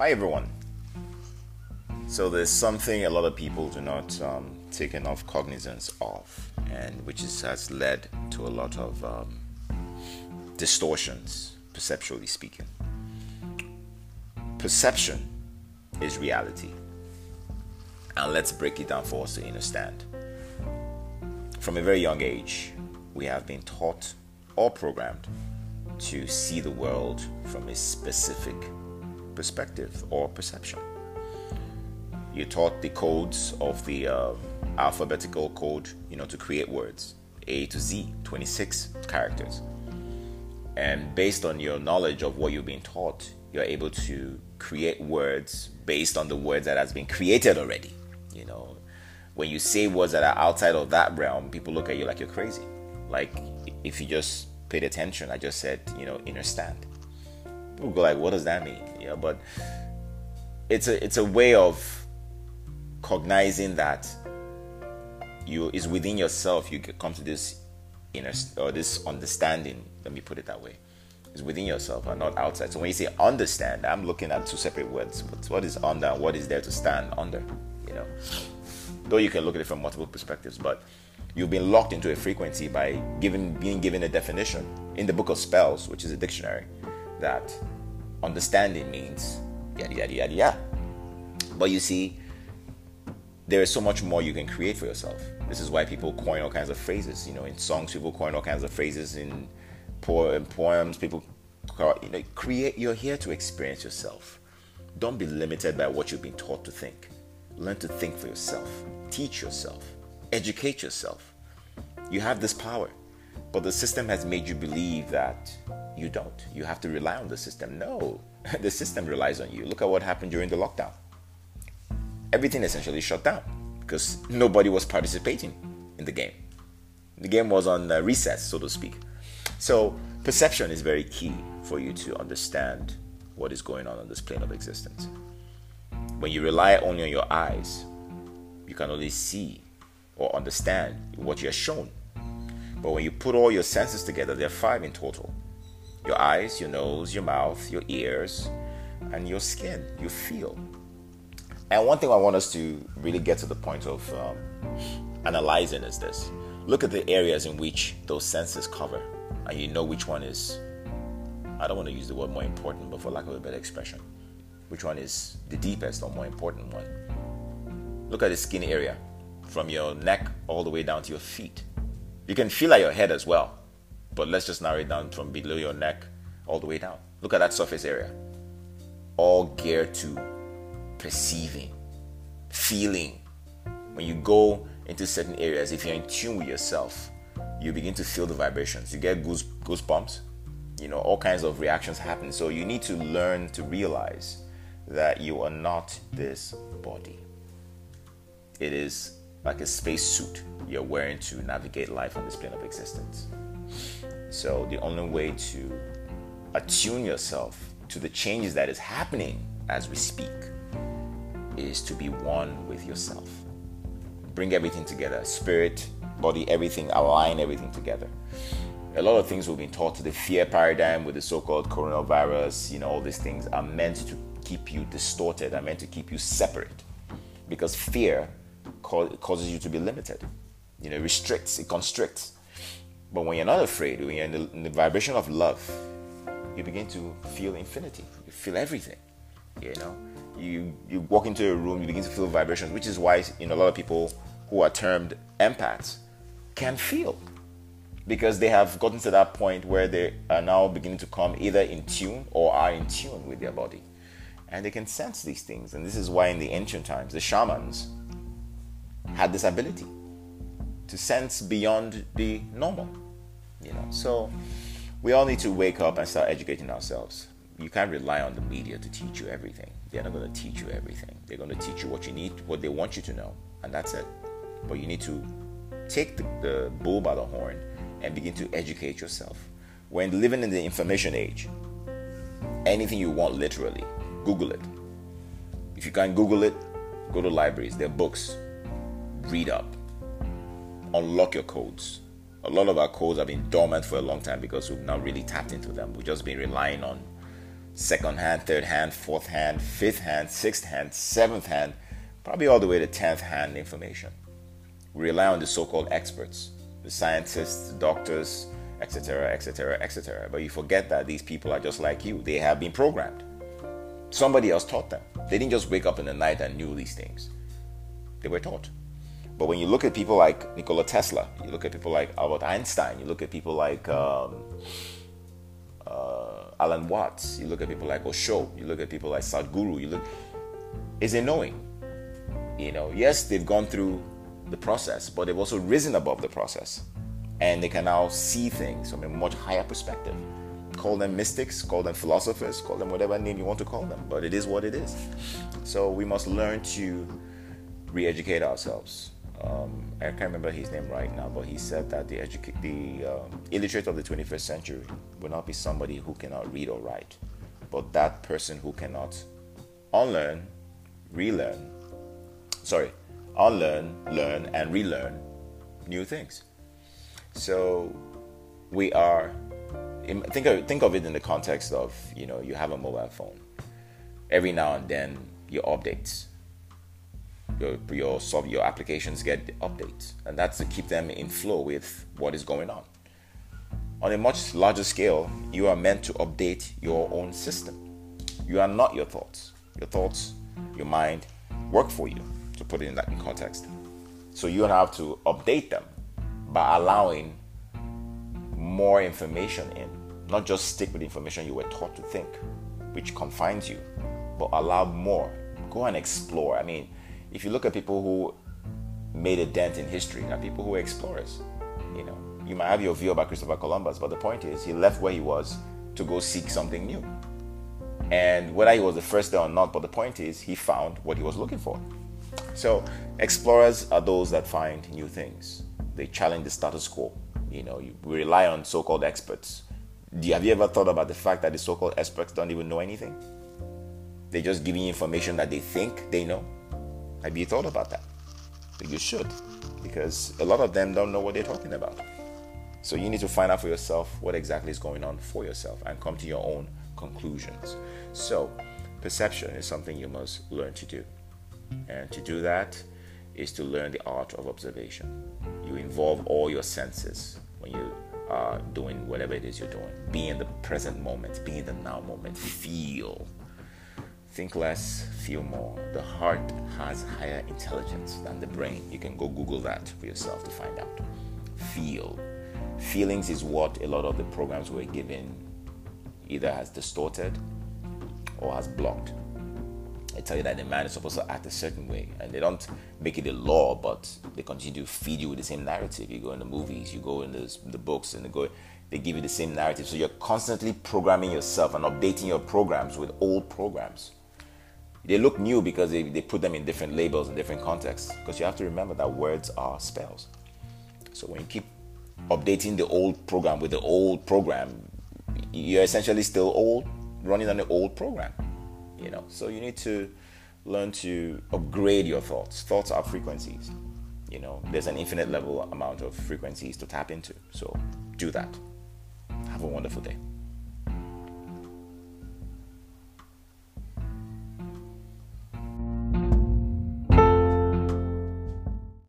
Hi everyone. So there's something a lot of people do not um, take enough cognizance of, and which is, has led to a lot of um, distortions, perceptually speaking. Perception is reality, and let's break it down for us to understand. From a very young age, we have been taught or programmed to see the world from a specific perspective or perception. You're taught the codes of the uh, alphabetical code, you know, to create words A to Z, 26 characters. And based on your knowledge of what you're being taught, you're able to create words based on the words that has been created already. You know, when you say words that are outside of that realm, people look at you like you're crazy. Like if you just paid attention, I just said, you know, understand people go like, what does that mean? Yeah, but it's a it's a way of cognizing that you is within yourself. You come to this inner or this understanding. Let me put it that way. It's within yourself and not outside. So when you say understand, I'm looking at two separate words. But what is under what is there to stand under? You know, though you can look at it from multiple perspectives, but you've been locked into a frequency by given being given a definition in the book of spells, which is a dictionary that understanding means yada yada yada yada. But you see, there is so much more you can create for yourself. This is why people coin all kinds of phrases. You know, in songs, people coin all kinds of phrases. In, po- in poems, people you know, create. You're here to experience yourself. Don't be limited by what you've been taught to think. Learn to think for yourself. Teach yourself. Educate yourself. You have this power. But the system has made you believe that you don't. You have to rely on the system. No, the system relies on you. Look at what happened during the lockdown. Everything essentially shut down because nobody was participating in the game. The game was on uh, recess, so to speak. So, perception is very key for you to understand what is going on on this plane of existence. When you rely only on your eyes, you can only see or understand what you're shown. But when you put all your senses together, there are five in total your eyes, your nose, your mouth, your ears, and your skin. You feel. And one thing I want us to really get to the point of um, analyzing is this look at the areas in which those senses cover, and you know which one is, I don't want to use the word more important, but for lack of a better expression, which one is the deepest or more important one. Look at the skin area from your neck all the way down to your feet. You can feel at your head as well, but let's just narrow it down from below your neck all the way down. Look at that surface area. All geared to perceiving, feeling. When you go into certain areas, if you're in tune with yourself, you begin to feel the vibrations. You get goose goosebumps. You know, all kinds of reactions happen. So you need to learn to realize that you are not this body. It is like a space suit you're wearing to navigate life on this plane of existence. So the only way to attune yourself to the changes that is happening as we speak is to be one with yourself. Bring everything together, spirit, body, everything, align everything together. A lot of things we've been taught to the fear paradigm with the so-called coronavirus, you know, all these things are meant to keep you distorted, are meant to keep you separate. Because fear causes you to be limited. You know, restricts, it constricts. But when you're not afraid, when you're in the, in the, vibration of love, you begin to feel infinity. You feel everything. You know, you you walk into a room, you begin to feel vibrations, which is why you know a lot of people who are termed empaths can feel because they have gotten to that point where they are now beginning to come either in tune or are in tune with their body, and they can sense these things. And this is why in the ancient times, the shamans had this ability to sense beyond the normal. You know, so we all need to wake up and start educating ourselves. You can't rely on the media to teach you everything. They're not going to teach you everything. They're going to teach you what you need, what they want you to know, and that's it. But you need to take the, the bull by the horn and begin to educate yourself. When living in the information age, anything you want literally, Google it. If you can't Google it, go to libraries. There are books, read up, unlock your codes. A lot of our codes have been dormant for a long time because we've not really tapped into them. We've just been relying on second hand, third hand, fourth hand, fifth hand, sixth hand, seventh hand, probably all the way to tenth hand information. We rely on the so-called experts, the scientists, the doctors, etc., etc., etc. But you forget that these people are just like you. They have been programmed. Somebody else taught them. They didn't just wake up in the night and knew these things. They were taught. But when you look at people like Nikola Tesla, you look at people like Albert Einstein, you look at people like um, uh, Alan Watts, you look at people like Osho, you look at people like Sadhguru, you look, is a knowing. You know, yes, they've gone through the process, but they've also risen above the process. And they can now see things from a much higher perspective. Call them mystics, call them philosophers, call them whatever name you want to call them, but it is what it is. So we must learn to re educate ourselves um, I can't remember his name right now, but he said that the, educa- the um, illiterate of the 21st century will not be somebody who cannot read or write, but that person who cannot unlearn, relearn, sorry, unlearn, learn, and relearn new things. So we are think of think of it in the context of you know you have a mobile phone. Every now and then your updates your your your applications get updates, and that's to keep them in flow with what is going on. On a much larger scale, you are meant to update your own system. You are not your thoughts. Your thoughts, your mind, work for you. To put it in that in context, so you have to update them by allowing more information in. Not just stick with the information you were taught to think, which confines you, but allow more. Go and explore. I mean, if you look at people who made a dent in history, are people who were explorers. You know, you might have your view about Christopher Columbus, but the point is, he left where he was to go seek something new. And whether he was the first there or not, but the point is, he found what he was looking for. So, explorers are those that find new things. They challenge the status quo. You know, we rely on so-called experts. You, have you ever thought about the fact that the so-called experts don't even know anything? They're just giving you information that they think they know. Have you thought about that? You should, because a lot of them don't know what they're talking about. So you need to find out for yourself what exactly is going on for yourself and come to your own conclusions. So, perception is something you must learn to do. And to do that is to learn the art of observation. You involve all your senses when you are doing whatever it is you're doing. Be in the present moment, be in the now moment, feel Think less, feel more. The heart has higher intelligence than the brain. You can go Google that for yourself to find out. Feel. Feelings is what a lot of the programs we're given either has distorted or has blocked. They tell you that the man is supposed to act a certain way, and they don't make it a law, but they continue to feed you with the same narrative. You go in the movies, you go in the, the books, and they go, they give you the same narrative. So you're constantly programming yourself and updating your programs with old programs they look new because they, they put them in different labels and different contexts. Because you have to remember that words are spells. So when you keep updating the old program with the old program, you're essentially still old, running on the old program. You know, so you need to learn to upgrade your thoughts. Thoughts are frequencies. You know, there's an infinite level amount of frequencies to tap into. So do that. Have a wonderful day.